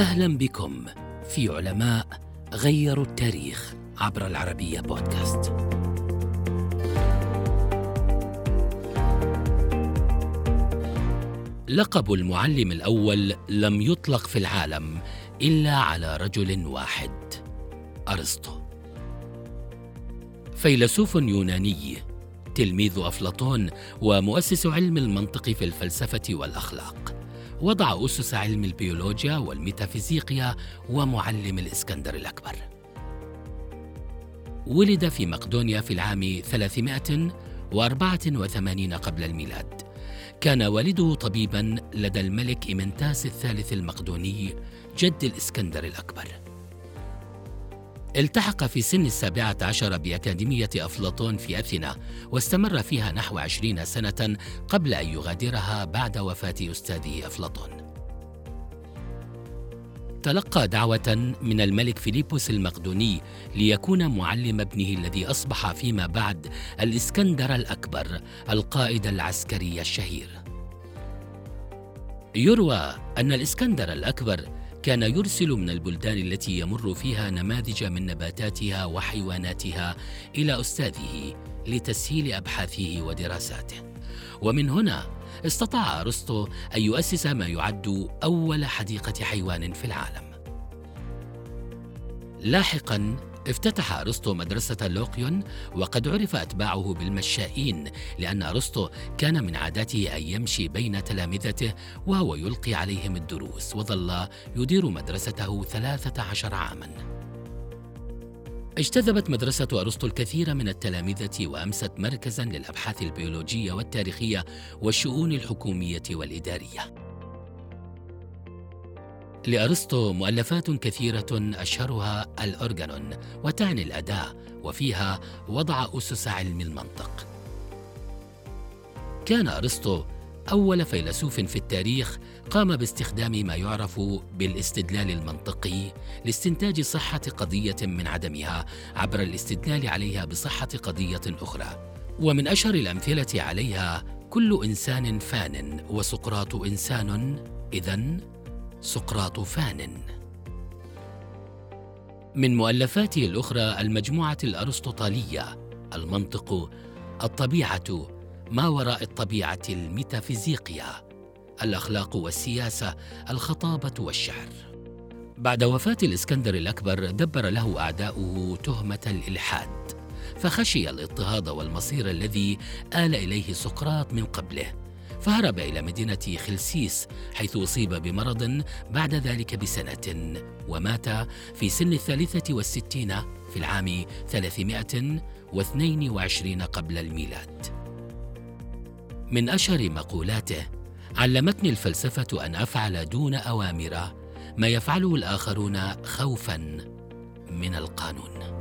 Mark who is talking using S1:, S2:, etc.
S1: أهلا بكم في علماء غيروا التاريخ عبر العربية بودكاست. لقب المعلم الأول لم يطلق في العالم إلا على رجل واحد أرسطو. فيلسوف يوناني تلميذ أفلاطون ومؤسس علم المنطق في الفلسفة والأخلاق. وضع أسس علم البيولوجيا والميتافيزيقيا ومعلم الإسكندر الأكبر. ولد في مقدونيا في العام 384 قبل الميلاد. كان والده طبيبا لدى الملك إيمنتاس الثالث المقدوني جد الإسكندر الأكبر. التحق في سن السابعة عشر بأكاديمية أفلاطون في أثينا واستمر فيها نحو عشرين سنة قبل أن يغادرها بعد وفاة أستاذه أفلاطون. تلقى دعوة من الملك فيليبوس المقدوني ليكون معلم ابنه الذي أصبح فيما بعد الإسكندر الأكبر القائد العسكري الشهير. يروى أن الإسكندر الأكبر كان يرسل من البلدان التي يمر فيها نماذج من نباتاتها وحيواناتها إلى أستاذه لتسهيل أبحاثه ودراساته. ومن هنا استطاع أرسطو أن يؤسس ما يعد أول حديقة حيوان في العالم. لاحقا افتتح أرسطو مدرسة لوقيون وقد عرف أتباعه بالمشائين لأن أرسطو كان من عاداته أن يمشي بين تلامذته وهو يلقي عليهم الدروس وظل يدير مدرسته ثلاثة عشر عاماً. اجتذبت مدرسة أرسطو الكثير من التلامذة وأمست مركزا للأبحاث البيولوجية والتاريخية والشؤون الحكومية والإدارية. لأرسطو مؤلفات كثيرة أشهرها الأورجانون وتعني الأداء وفيها وضع أسس علم المنطق. كان أرسطو أول فيلسوف في التاريخ قام باستخدام ما يعرف بالاستدلال المنطقي لاستنتاج صحة قضية من عدمها عبر الاستدلال عليها بصحة قضية أخرى. ومن أشهر الأمثلة عليها كل إنسان فان وسقراط إنسان إذن سقراط فان. من مؤلفاته الأخرى المجموعة الأرسطوطالية المنطق الطبيعة ما وراء الطبيعة الميتافيزيقيا الأخلاق والسياسة الخطابة والشعر. بعد وفاة الإسكندر الأكبر دبر له أعداؤه تهمة الإلحاد فخشي الاضطهاد والمصير الذي آل إليه سقراط من قبله. فهرب إلى مدينة خلسيس حيث أصيب بمرض بعد ذلك بسنة ومات في سن الثالثة والستين في العام 322 قبل الميلاد. من أشهر مقولاته علمتني الفلسفة أن أفعل دون أوامر ما يفعله الآخرون خوفا من القانون.